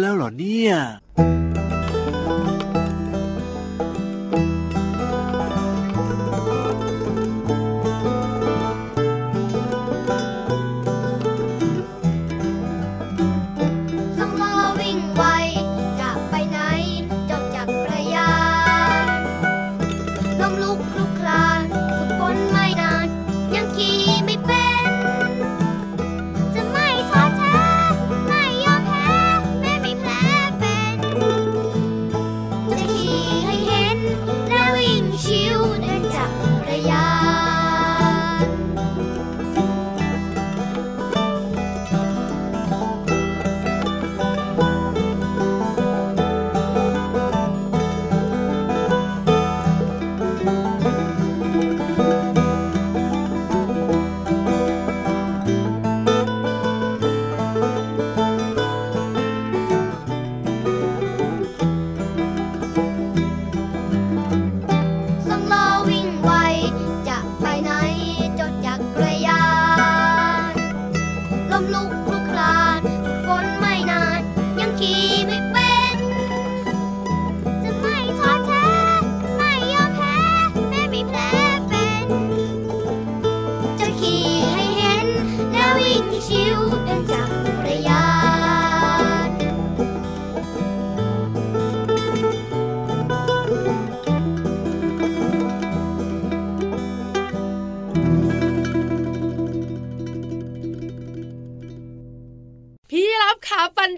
แล้วเหรอเนี่ย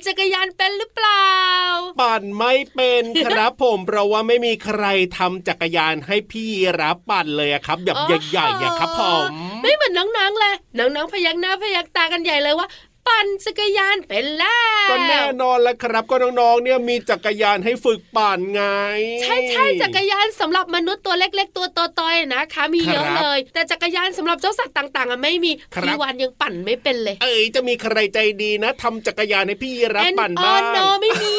จักรยานเป็นหรือเปล่า ปั่นไม่เป็นครับผมเพราะว่าไม่มีใครทำจักรยานให้พี่รับปั่นเลยครับแบบใหญ่ๆอะครับผมไม่เหมือนน้องๆเลยน้องๆพยักหน้าพยักตากันใหญ่เลยว่า ปั่นจักรยานเป็นแล้วก็แน่นอนแล้วครับก็น้องๆเนี่ยมีจักรยานให้ฝึกปั่นไง ใช่ใช่จักรยานสำหรับมนุษย์ตัวเล็ก ๆ ตัวโตๆนะคะ มีเยอะเลย แต่จักรยานสำหรับเจ้าสัตว์ต่างๆอะไม่มีพี่วานยังปั่นไม่เป็นเลย เอ้ยจะมีใครใจดีนะทำจักรยานให้พี่รับปั่นบ้างโนไม่มี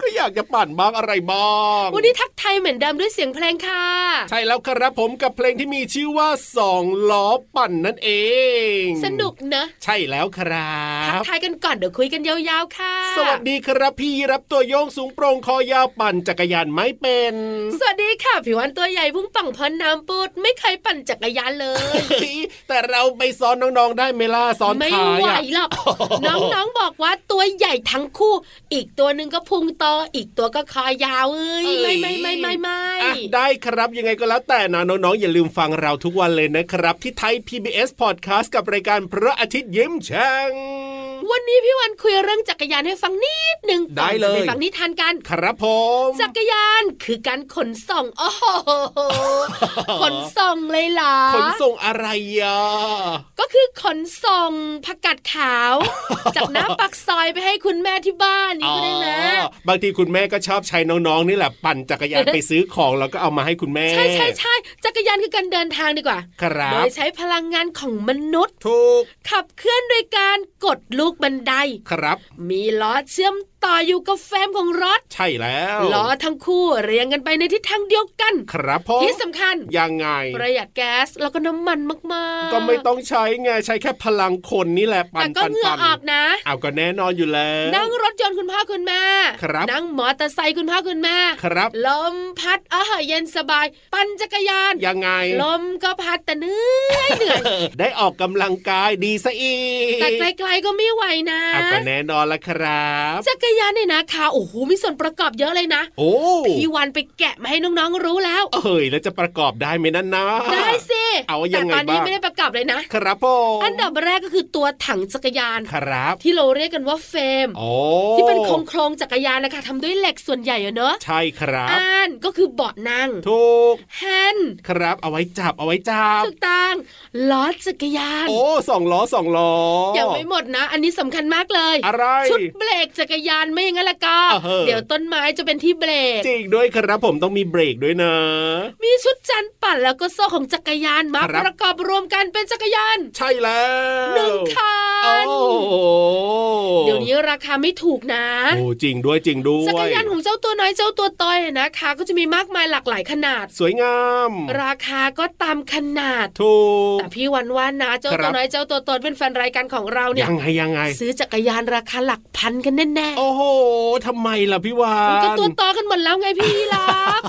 ก็อยากจะปั่นบ้างอะไรบ้างวันนี้ทักไทยเหมือนเดิมด้วยเสียงเพลงค่ะ ใช่แล้วครับผมกับเพลงที่มีชื่อว่าสองล้อปั่นนั่นเอง สนุกนะใช่แล้วครับทักทายกันก่อนเดี๋ยวคุยกันยาวๆค่ะ สวัสดีครับพี่รับตัวโยงสูงโปร่งคอยาวปั่นจักรยานไม่เป็น สวัสดีค่ะผิววันตัวใหญ่พุ่งปังพ้นน้ำปุดไม่เคยปั่นจักรยานเลย แต่เราไปสอนน้องๆได้ไหมล่ะสอนไม่ไหวหรอกน้องๆบอกว่าตัวใหญ่ทั้งคู่ อีกตัวหนึ่งก็พุงโตอีกตัวก็คอยาวเอ้ยไม่ไม่ไม่ไม่ไม่ได้ครับยังไงก็แล้วแต่นะน้องๆอย่าลืมฟังเราทุกวันเลยนะครับ ที่ไทย PBS Podcast กับรายการพระอาทิตย์ยิ้มแฉ่ง วันนี้พี่วันคุยเรื่องจักรยานให้ฟังนิดหนึ่งได้เลยไปฟังนิทานกัน ครับผมจักรยานคือการขนส่งโอ้โหขนส่งเลยล่ะขนส่งอะไรอะก็คือขนส่งผักกาดขาว จากน้าปักซอยไปให้คุณแม่ที่บ้านนี่ก็ได้นะบางทีคุณแม่ก็ชอบใช้น้องๆนี่แหละปั่นจักรยานไปซื้อของแล้วก็เอามาให้คุณแม่ ใช่ใช่ใช่จักรยานคือการเดินทางดีกว่า ครับโดยใช้พลังงานของมนุษย์ถูกขับเคลื่อนโดยการกดลูกบันไดครับ มีล้อเชื่อม ต่ออยู่กับแฟ้มของรถ ใช่แล้วล้อทั้งคู่เรียงกันไปในทิศทางเดียวกัน ครับพ่อที่สำคัญยังไง ประหยัดแก๊สแล้วก็น้ำมันมากๆ ก็ไม่ต้องใช้ไงใช้แค่พลังคนนี่แหละปั่นแต่ก็เหงื่อออกนะ เอาก็แน่นอนอยู่แล้ว นั่งรถยนต์คุณพ่อคุณแม่ครับนั่งมอเตอร์ไซค์คุณพ่อคุณแม่ครับ ลมพัดอาหารเย็นสบาย ปั่นจักรยานยังไง ลมก็พัดแต่เหนื่อยเหนื่อยได้ออกกำลังกายดีซะอีกแต่ไกลๆก็ไม่ไหวนะเอาก็แน่นอนละครับจักรยานเนี่ยนะคะโอ้โหมีส่วนประกอบเยอะเลยนะ โอ้พี่วันไปแกะมาให้น้องๆรู้แล้ว เอ้ยแล้วจะประกอบได้ไหมนั่นนะได้สิเอายังไงบ้างแต่ตอนนี้ไม่ได้ประกอบเลยนะ ครับผมอันดับแรกก็คือตัวถังจักรยานครับ ที่เราเรียกกันว่าเฟรมที่เป็นโครงโครงจักรยานนะคะทำด้วยเหล็กส่วนใหญ่เนอะใช่ครับอันก็คือเบาะนั่งถูกแฮนครับเอาไว้จับเอาไว้จับถูกต้องล้อจักรยาน โอ้สองล้อสองล้อยังไม่หมดนะ อันนี้สำคัญมากเลย อะไรชุดเบรกจักรยานไม่อย่างนั้นละก็เดี๋ยวต้นไม้จะเป็นที่เบรกจริงด้วยครับผมต้องมีเบรกด้วยนะ มีชุดจันปั่นแล้วก็โซ่ของจักรยานานมาประกอบรวมกันเป็นจักรยาน ใช่แล้วหนึ่งคันเดี๋ยวนี้ราคาไม่ถูกนะโอ้จริงด้วยจริงด้วยจักรยานของเจ้าตัวน้อยเจ้าตัวต้อยนะคะ ก็จะมีมากมายหลากหลายขนาด สวยงาม ราคาก็ตามขนาดถูกแต่พี่วันว่านะเจ้าตัวน้อยเจ้าตัวตนเป็นแฟนรายการของเราเนี่ยยังไงยังไง ซื้อจักรยานราคาหลักพันกันแน่ๆโอ้โหทำไมล่ะพี่วานก็ตัวต่อกันหมดแล้วไงพี่ลัก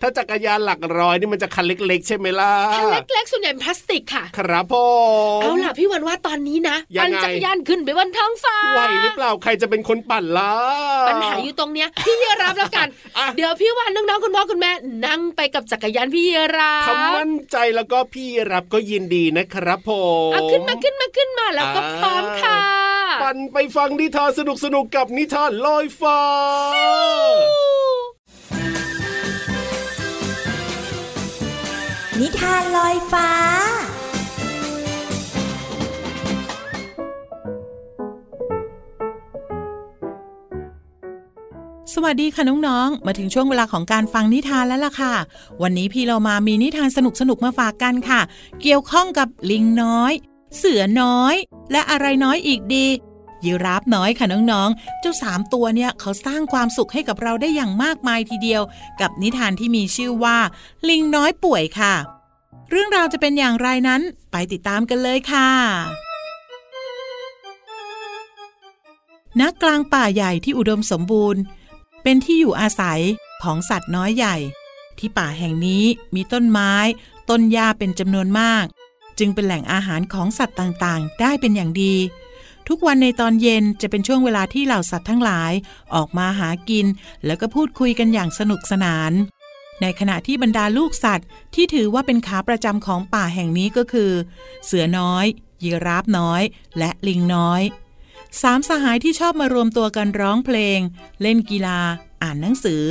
ถ้าจักรยานหลักร้อยนี่มันจะคันเล็ก ๆ ใช่ไหมล่ะคันเล็กๆส่วนใหญ่พลาสติกค่ะ ครับผมเอาล่ะพี่วันว่าตอนนี้นะปั่นจักรยานขึ้นไปบนท้องฟ้าไหวหรือเปล่าใครจะเป็นคนปั่นล่ะปัญหาอยู่ตรงเนี้ยพี่เยรับแล้วกัน เดี๋ยวพี่วันน้องๆคุณพ่อคุณแม่ นั่งไปกับจักรยานพี่เยรับทำมั่นใจแล้วก็พี่รับก็ยินดีนะครับผมขึ้นมาขึ้นมาขึ้นมาแล้วก็พร้อมค่ะ ปั่นไปฟังนิทานสนุกสนุกกับนิทานลอยฟ้า นิทานลอยฟ้าสวัสดีค่ะน้องๆ มาถึงช่วงเวลาของการฟังนิทานแล้วล่ะค่ะ วันนี้พี่เรามามีนิทานสนุกๆ มาฝากกันค่ะ เกี่ยวข้องกับลิงน้อย เสือน้อย และอะไรน้อยอีกดี ยีราฟน้อยค่ะน้องๆ เจ้าสามตัวเนี่ยเขาสร้างความสุขให้กับเราได้อย่างมากมายทีเดียว กับนิทานที่มีชื่อว่า ลิงน้อยป่วยค่ะ เรื่องราวจะเป็นอย่างไรนั้น ไปติดตามกันเลยค่ะณกลางป่าใหญ่ที่อุดมสมบูรณ์ เป็นที่อยู่อาศัยของสัตว์น้อยใหญ่ ที่ป่าแห่งนี้มีต้นไม้ ต้นหญ้าเป็นจำนวนมาก จึงเป็นแหล่งอาหารของสัตว์ต่างๆ ได้เป็นอย่างดี ทุกวันในตอนเย็นจะเป็นช่วงเวลาที่เหล่าสัตว์ทั้งหลาย ออกมาหากิน แล้วก็พูดคุยกันอย่างสนุกสนาน ในขณะที่บรรดาลูกสัตว์ ที่ถือว่าเป็นขาประจำของป่าแห่งนี้ก็คือ เสือน้อย ยีราฟน้อย และลิงน้อยสามสหายที่ชอบมารวมตัวกันร้องเพลง เล่นกีฬา อ่านหนังสือ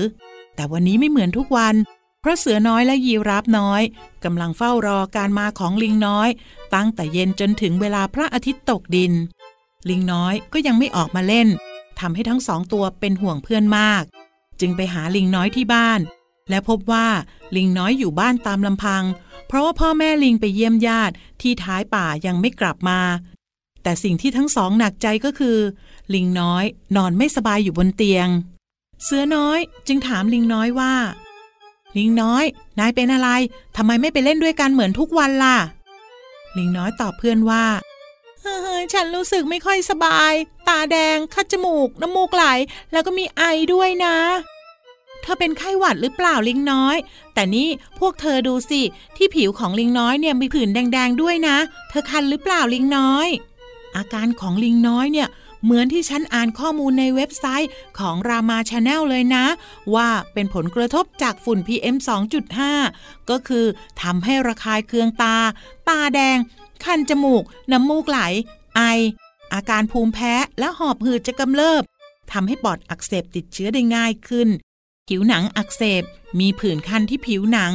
แต่วันนี้ไม่เหมือนทุกวัน เพราะเสือน้อยและยีราฟน้อยกำลังเฝ้ารอการมาของลิงน้อย ตั้งแต่เย็นจนถึงเวลาพระอาทิตย์ตกดิน ลิงน้อยก็ยังไม่ออกมาเล่นทำให้ทั้งสองตัวเป็นห่วงเพื่อนมาก จึงไปหาลิงน้อยที่บ้าน และพบว่าลิงน้อยอยู่บ้านตามลำพัง เพราะว่าพ่อแม่ลิงไปเยี่ยมญาติที่ท้ายป่ายังไม่กลับมา แต่สิ่งที่ทั้งสองหนักใจก็คือ ลิงน้อยนอนไม่สบายอยู่บนเตียง เสือน้อยจึงถามลิงน้อยว่า ลิงน้อย นายเป็นอะไรทำไมไม่ไปเล่นด้วยกันเหมือนทุกวันล่ะ ลิงน้อยตอบเพื่อนว่าเฮ้ยฉันรู้สึกไม่ค่อยสบาย ตาแดง คัดจมูก น้ำมูกไหล แล้วก็มีไอด้วยนะ เธอเป็นไข้หวัดหรือเปล่าลิงน้อย แต่นี่พวกเธอดูสิ ที่ผิวของลิงน้อยเนี่ยมีผื่นแดง ๆ ด้วยนะ เธอคันหรือเปล่าลิงน้อย อาการของลิงน้อยเนี่ย เหมือนที่ฉันอ่านข้อมูลในเว็บไซต์ของ Rama Channel เลยนะ ว่าเป็นผลกระทบจากฝุ่น PM 2.5 ก็คือทำให้ระคายเคืองตา ตาแดง คันจมูก น้ำมูกไหล ไอ อาการภูมิแพ้และหอบหืดจะกำเริบทำให้ปอดอักเสบติดเชื้อได้ง่ายขึ้น ผิวหนังอักเสบ มีผื่นคันที่ผิวหนัง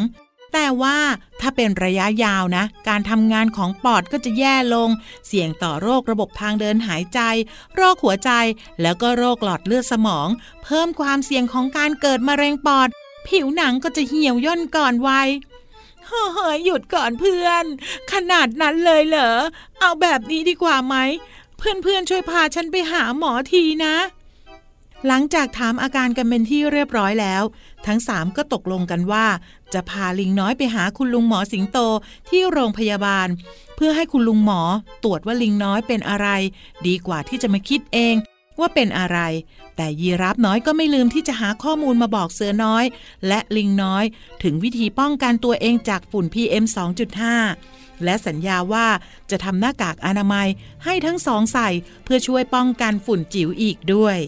แต่ว่าถ้าเป็นระยะยาวนะ การทำงานของปอดก็จะแย่ลง เสี่ยงต่อโรคระบบทางเดินหายใจ โรคหัวใจ แล้วก็โรคหลอดเลือดสมอง เพิ่มความเสี่ยงของการเกิดมะเร็งปอด ผิวหนังก็จะเหี่ยวย่นก่อนวัยเฮ้ยหยุดก่อนเพื่อน ขนาดนั้นเลยเหรอ เอาแบบนี้ดีกว่าไหม เพื่อนๆช่วยพาฉันไปหาหมอทีนะหลังจากถามอาการกันเป็นที่เรียบร้อยแล้ว ทั้งสามก็ตกลงกันว่า จะพาลิงน้อยไปหาคุณลุงหมอสิงโตที่โรงพยาบาล เพื่อให้คุณลุงหมอตรวจว่าลิงน้อยเป็นอะไร ดีกว่าที่จะมาคิดเองว่าเป็นอะไร แต่ยีรับน้อยก็ไม่ลืมที่จะหาข้อมูลมาบอกเสือน้อย และลิงน้อย ถึงวิธีป้องกันตัวเองจากฝุ่น PM 2.5 และสัญญาว่าจะทำหน้ากากอนามัยให้ทั้งสองใส่เพื่อช่วยป้องกันฝุ่นจิ๋วอีกด้วย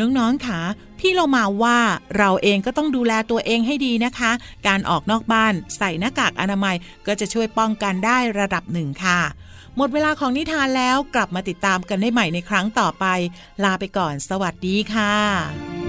น้องๆค่ะพี่เรามาว่าเราเองก็ต้องดูแลตัวเองให้ดีนะคะ การออกนอกบ้านใส่หน้ากากอนามัยก็จะช่วยป้องกันได้ระดับหนึ่งค่ะ หมดเวลาของนิทานแล้วกลับมาติดตามกันได้ใหม่ในครั้งต่อไป ลาไปก่อน สวัสดีค่ะ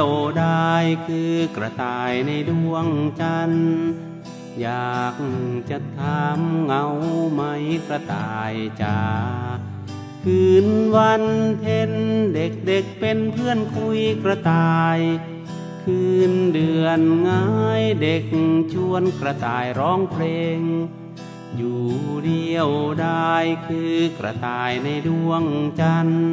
ยวได้คือกระต่ายในดวงจันทร์อยากจะถามเงาไหมกระต่ายจ๋าคืนวันเพ็ญเด็กเเป็นเพื่อนคุยกระต่าย คืนเดือนง่ายเด็กชวนกระต่ายร้องเพลง อยู่เดียวได้คือกระต่ายในดวงจันทร์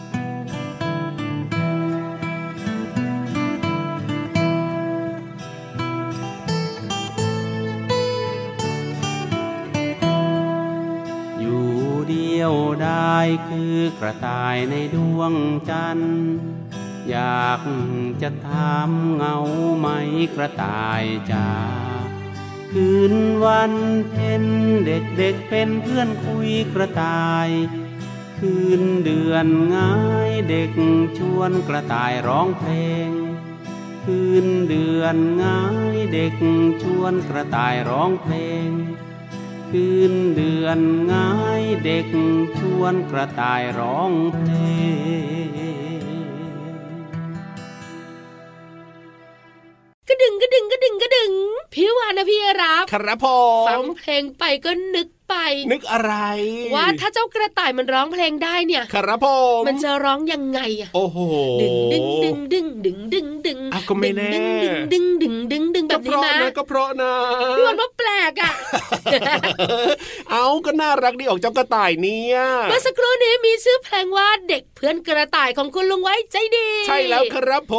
ได้คือกระต่ายในดวงจันทร์อยากจะถามเงาไหมกระต่ายจ๋าคืนวันเพ็ญเด็กเด็กเป็นเพื่อนคุยกระต่าย คืนเดือนง่ายเด็กชวนกระต่ายร้องเพลง คืนเดือนง่ายเด็กชวนกระต่ายร้องเพลง คืนเดือนง่ายเด็กชวนกระต่ายร้องเพลงกระดึงกระดึงกระดึงกระดึงพี่วานนะพี่รับครับผฟัมงเพลงไปก็นึกไปนึกอะไร ว่าถ้าเจ้ากระต่ายมันร้องเพลงได้เนี่ย ครับผมมันจะร้องยังไงอะโอ้โหดึงดึงดึงดึงดึงดึงดึงอะก็ไม่แน่ดึงดึงดึงดึงดึงแบก็บเพนี้ราะนะนะก็เพราะนะพี่วันว่าแปลกอะเอาก็น่ารักดีออกเจ้ากระต่ายเนี่ยเมื่อสักครู่นี้มีชื่อเพลงว่าเด็กเพื่อนกระต่ายของคุณลุงไว้ใจดี ใช่แล้วครับผ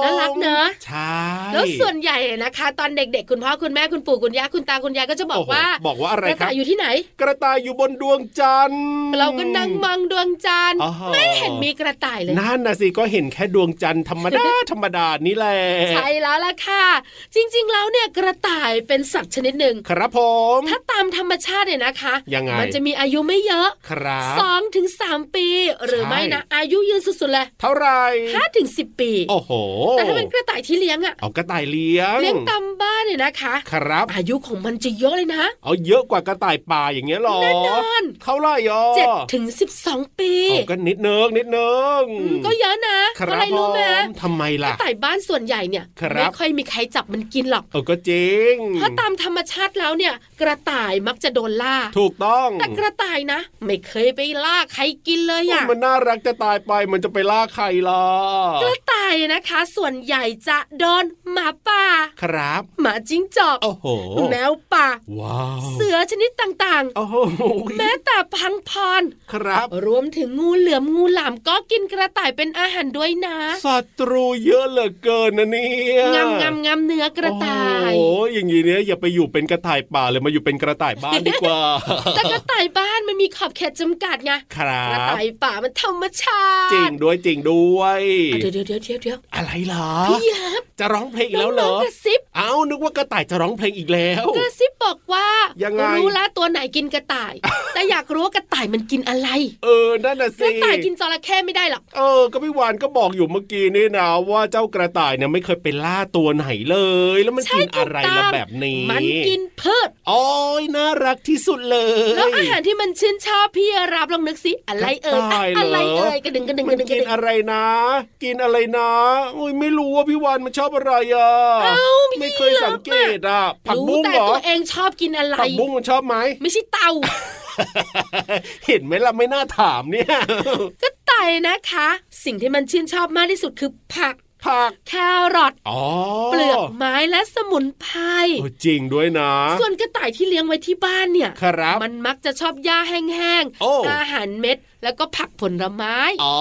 มน่ารักเนอะใช่แล้วส่วนใหญ่นะคะ ตอนเด็กๆ คุณพ่อคุณแม่คุณปู่คุณย่าคุณตาคุณยายก็จะบอกโโหว่า บอกว่าอะไรกระครัต่าบยอยู่ที่ไหน กระต่ายอยู่บนดวงจันทร์เราก็นั่งมองดวงจันทร์อ๋อไม่เห็นมีกระต่ายเลยนั่นนะสิก็เห็นแค่ดวงจันทร์ธรรมดาธรรมดานี่แหละใช่แล้วล่ะค่ะ จริงๆ แล้วเนี่ยกระต่ายเป็นสัตว์ชนิดหนึ่งครับผม ถ้าตามธรรมชาติเนี่ยนะคะยังไงมันจะมีอายุไม่เยอะครับสองถึงสามปี หรือใช่ไม่นะอายุยืนสุดๆเลยเท่าไหรห้าถึงสิบปี โอ้โหแต่ถ้าเป็นกระต่ายที่เลี้ยงอะเอากระต่ายเลี้ยงเลี้ยงตามบ้านเนี่ยนะคะ ครับ อายุของมันจะเยอะเลยนะ เอาเยอะกว่ากระต่ายป่าอย่างเงี้ยหรอแน่นอนเท่าไหร่ยอเจ็ดถึงสิบสองปีเอาก็นิดนึงนิดนึงอืมก็เยอะนะคเพราะรัอะบไรรู้ไหมผมทำไมกล่ะระต่ายบ้านส่วนใหญ่เนี่ยครับไม่ค่อยมีใครจับมันกินหรอกเออก็จริง เพราะตามธรรมชาติแล้วเนี่ย กระต่ายมักจะโดนล่า ถูกต้อง แต่กระต่ายนะ ไม่เคยไปล่าใครกินเลยอะมันน่ารักจะตายไปมันจะไปล่าใครล่ะกระต่ายนะคะ ส่วนใหญ่จะโดนหมาป่า ครับหมาจิ้งจอกโอ้โหแมวป่าว้าวเสือชนิดต่างโอ้โหๆแม้แต่พังพรครับ รวมถึงงูเหลือมงูหลามก็กินกระต่ายเป็นอาหารด้วยนะศัตรูเยอะเหลือเกินนะเนี่ยงำงำงำเนื้อกระต่ายโอ้โหอย่างนี้เนี่ยอย่าไปอยู่เป็นกระต่ายป่าเลยมาอยู่เป็นกระต่ายบ้านดีกว่า แต่กระต่ายบ้านมันมีขอบเขตจำกัดไงครักระบต่ายป่ามันธรรมชาติจริงด้วยจริงด้วยอะเดี๋ยวเดี๋ยวเดี๋ยวเดี๋ยวเดี๋ยวอะไรเหรอพี่ยับจะร้องเพลงอีกแล้วเหรน้อองๆกระซิบเอ้านึกว่ากระต่ายจะร้องเพลงอีกแล้วกระซิบบอกว่ายังไงรู้แล้วตัวไหนกินกระต่าย แต่อยากรู้ว่ากระต่ายมันกินอะไร เออนั่นน่ะกสิระต่ายกินจระเข้ไม่ได้หรอกเออก็พี่วานก็บอกอยู่เมื่อกี้นี่นะว่าเจ้ากระต่ายเนี่ยไม่เคยไปล่าตัวไหนเลยแล้วมันใช่กินถูอะกไรต้ละองแบบนี้ มันกินพืชโอ้ยน่ารักที่สุดเลยแล้วอาหารที่มันชื่นชอบพี่รับลองนึกสิอะไรเอ่ยกระต่ายเหรอออะไรเอ่ยกระดึงกระดึงกมัระนดึงกกิระนดึงอะไรนะ กินอะไรนะโอ้ยไม่รู้ว่าพี่วานมันชอบอะไรอะเอ้าไม่เคยสังเกตอะผักรู้บุ้งแต่เหรอตัวเองชอบกินอะไรผักบุ้งมันชอบไหมไม่ใช่เต่าเห็นไหมล่ะไม่น่าถามเนี่ยกระต่ายนะคะ สิ่งที่มันชื่นชอบมากที่สุดคือผักผักแครอทอ๋อเปลื อกไม้และสมุนไพรโอ้จริงด้วยนะ ส่วนกระต่ายที่เลี้ยงไว้ที่บ้านเนี่ยครับมันมักจะชอบหญ้าแห้งโอ้อาหารเม็ดแล้วก็ผักผลไม้ อ๋อ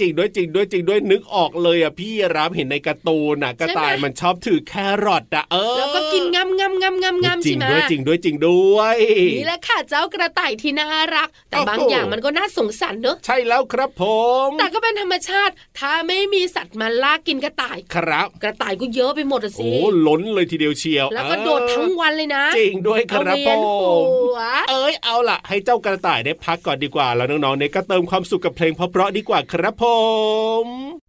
จริงด้วยจริงด้วยจริงด้วยนึกออกเลยอะพี่รับเห็นในการ์ตูนน่ะกระต่ายมันชอบถือแครอทอะเออแล้วก็กินงำงำงำงำงำจริใช่งไหมด้วยจริงด้วยจริงด้วยนี่แหละค่ะเจ้ากระต่ายที่น่ารัก แต่โอ้โหบางอย่างมันก็น่าสงสารเนอะใช่แล้วครับผม แต่ก็เป็นธรรมชาติ ถ้าไม่มีสัตว์มาล่ากินกระต่ายครับ กระต่ายก็เยอะไปหมดอะสิโอ้ล้นเลยทีเดียวเชียว แล้วก็โดดทั้งวันเลยนะ จริงด้วยครับเอาผเวียนหัมวเอ้ยเอาล่ะ ให้เจ้ากระต่ายได้พักก่อนดีกว่าแล้วน้องๆเนี่ยก็เติมความสุขกับเพลงเพราะๆดีกว่าครับผม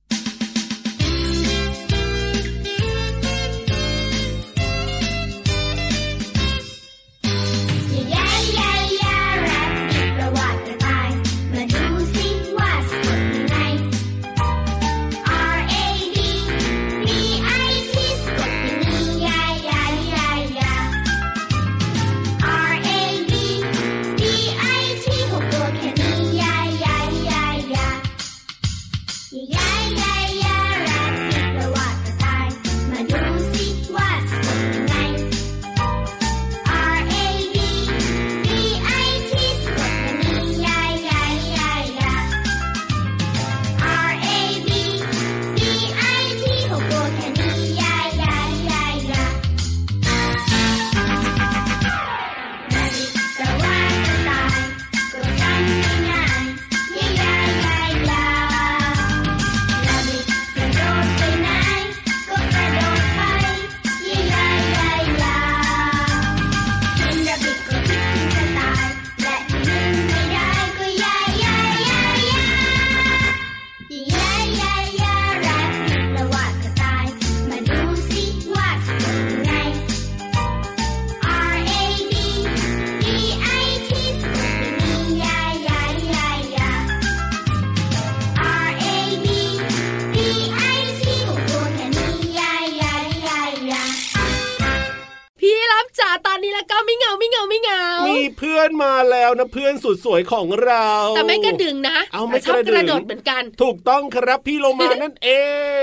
นะเพื่อนสุดสวยของเรา แต่ไม่กระดึงนะเอาไม่แต่ชอบกกระดึงระโดดเหมือนกัน ถูกต้องครับพี่โลมานั่นเอ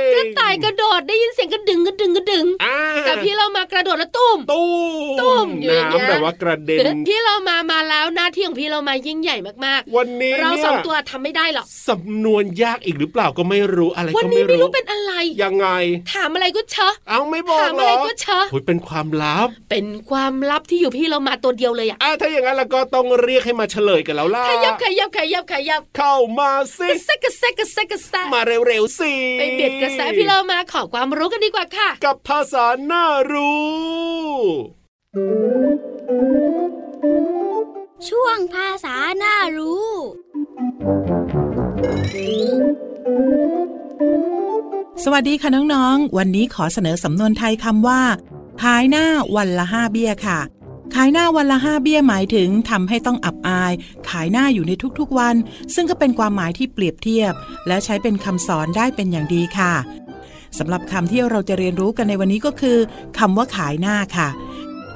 งกระต่ายกระโดดได้ยินเสียงกระดึงกระดึงกระดึงอ่าแต่พี่เรามากระโดดแล้วตุ้มตุ้ตุ้มอยู่อย่างเงี้ยน้ำแบบว่ากระเด็นพี่เรามามาแล้วหน้าที่ของพี่เรามายิ่งใหญ่มากวันนี้ๆเราเนี่ยสองตัวทำไม่ได้หรอกสำนวนยากอีกหรือเปล่าก็ไม่รู้อะไรวันก็นี้ไม่ไม่รู้รู้เป็นอะไรยังไง ถามอะไรก็เชอะเอาไม่บอกถามเหรอะไรอก็เชอะโอ้ยเป็นความลับ เป็นความลับที่อยู่พี่เรามาตัวเดียวเลยอะอะถ้าอย่างนั้นเราก็ต้องเรียกให้มาเฉลยกันแล้วล่ะขยับขยับขยับขยับเข้ามาสิกระแซะกระแซะกระแซะกระแซะมาเร็วๆสิไปเบียดกระแสพี่เรามาขอความรู้กันดีกว่าค่ะ กับภาษาหน้ารู้ ช่วงภาษาหน้ารู้ สวัสดีค่ะน้องๆ วันนี้ขอเสนอสำนวนไทยคำว่าขายหน้าวันละห้าเบี้ยค่ะ ขายหน้าวันละห้าเบี้ยหมายถึงทำให้ต้องอับอาย ขายหน้าอยู่ในทุกๆวัน ซึ่งก็เป็นความหมายที่เปรียบเทียบ และใช้เป็นคำสอนได้เป็นอย่างดีค่ะสำหรับคำที่เราจะเรียนรู้กันในวันนี้ก็คือคำว่าขายหน้าค่ะ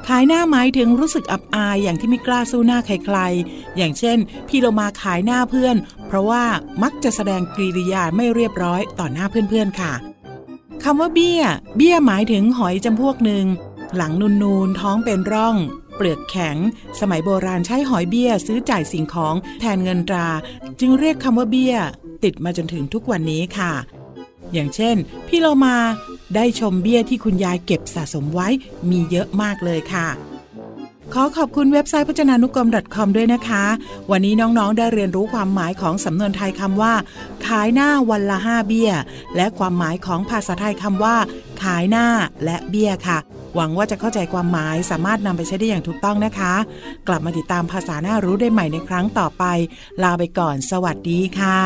ขายหน้าหมายถึงรู้สึกอับอายอย่างที่ไม่กล้าสู้หน้าใครๆ อย่างเช่น พี่เรามาขายหน้าเพื่อน เพราะว่ามักจะแสดงกริยาไม่เรียบร้อยต่อหน้าเพื่อนๆค่ะคำว่าเบี้ย เบี้ยหมายถึงหอยจำพวกหนึ่ง หลังนูนๆ ท้องเป็นร่อง เปลือกแข็ง สมัยโบราณใช้หอยเบี้ยซื้อจ่ายสิ่งของแทนเงินตรา จึงเรียกคำว่าเบี้ย ติดมาจนถึงทุกวันนี้ค่ะ อย่างเช่น พี่เรามาได้ชมเบี้ยที่คุณยายเก็บสะสมไว้มีเยอะมากเลยค่ะขอขอบคุณเว็บไซต์พจนานุกรม .com ด้วยนะคะ วันนี้น้องๆ ได้เรียนรู้ความหมายของสำนวนไทยคำว่า ขายหน้าวันละห้าเบี้ย และความหมายของภาษาไทยคำว่า ขายหน้าและเบี้ยค่ะ หวังว่าจะเข้าใจความหมายสามารถนำไปใช้ได้อย่างถูกต้องนะคะ กลับมาติดตามภาษาหน้ารู้ได้ใหม่ในครั้งต่อไป ลาไปก่อน สวัสดีค่ะ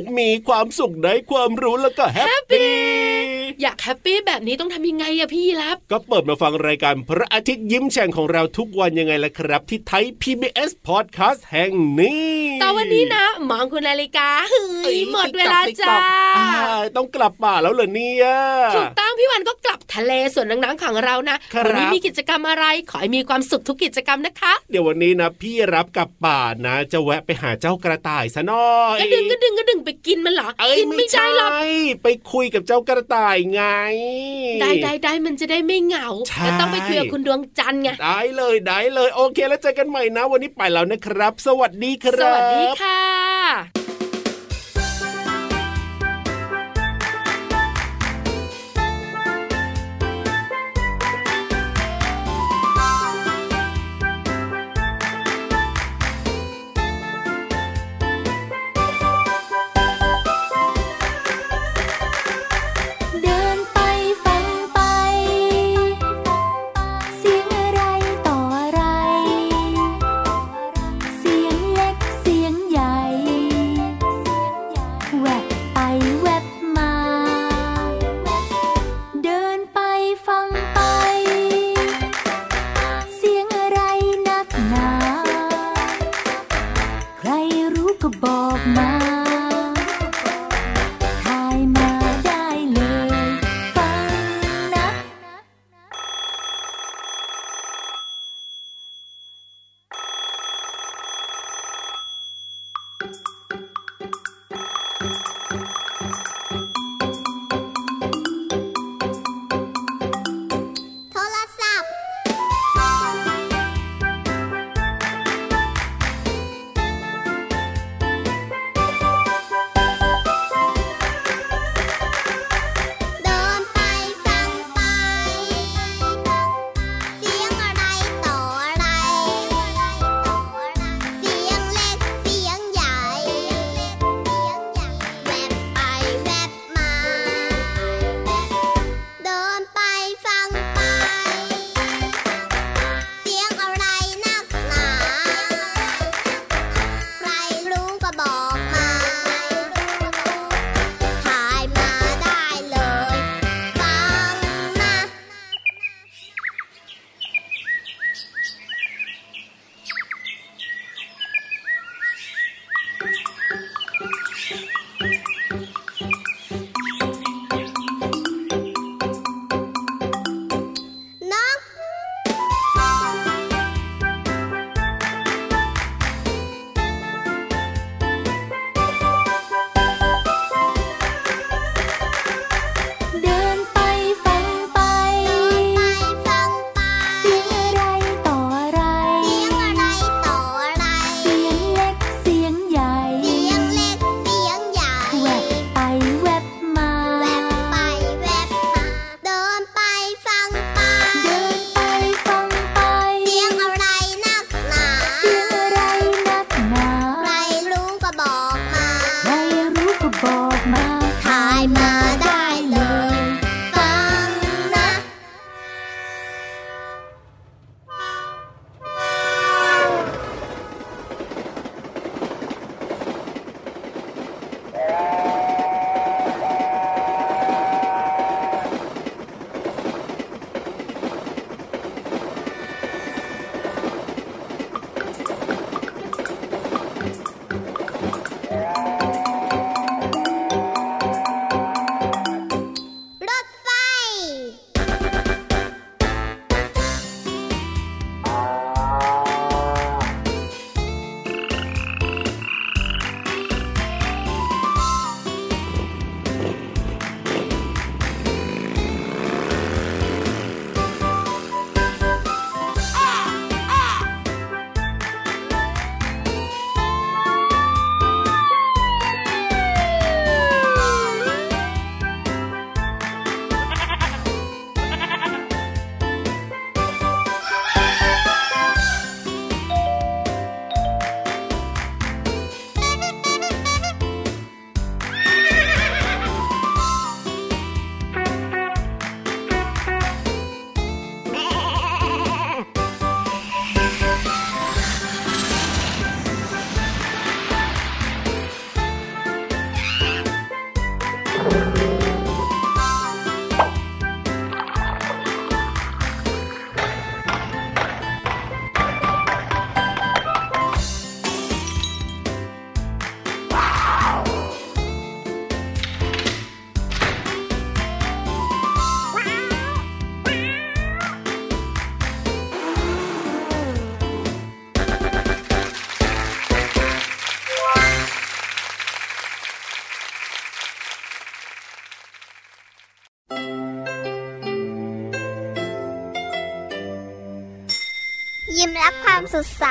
นุกมีความสุขได้ความรู้แล้วก็แฮปปี้อยากแฮปปี้แบบนี้ต้องทำยังไงอะพี่รับ ก็เปิดมาฟังรายการพระอาทิตย์ยิ้มแฉ่งของเราทุกวันยังไงล่ะครับ ที่ไทย PBS Podcast แห่งนี้แต่วันนี้นะมองคุณนาฬิกาเฮ้เอ้ยยหมดเวลาติ๊กต๊จ้าอกอ่าต้องกลับป่าแล้วเหรอเนี่ยถูกต้องพี่วันก็กลับทะเลส่วนนังๆของเรานะครับวันี้มีกิจกรรมอะไรขอให้มีความสุขทุกกิจกรรมนะคะ เดี๋ยววันนี้นะ พี่รับกลับป่านะ จะแวะไปหาเจ้ากระต่ายซะหน่อยก็ดึงก็ดึงก็ดึงไปกินมันเหรอเอ้ยกินไม่ไม่ใช่ได้หรอกไปคุยกับเจ้ากระต่ายไง ได้ได้ได้มันจะได้ไม่เหงาใช่แต่ต้องไปคุยกับคุณดวงจันทร์ไงได้เลยได้เลยโอเคแล้วเจอกันใหม่นะ วันนี้ไปแล้วนะครับ สวัสดีครับ สวัสดีค่ะ Hey!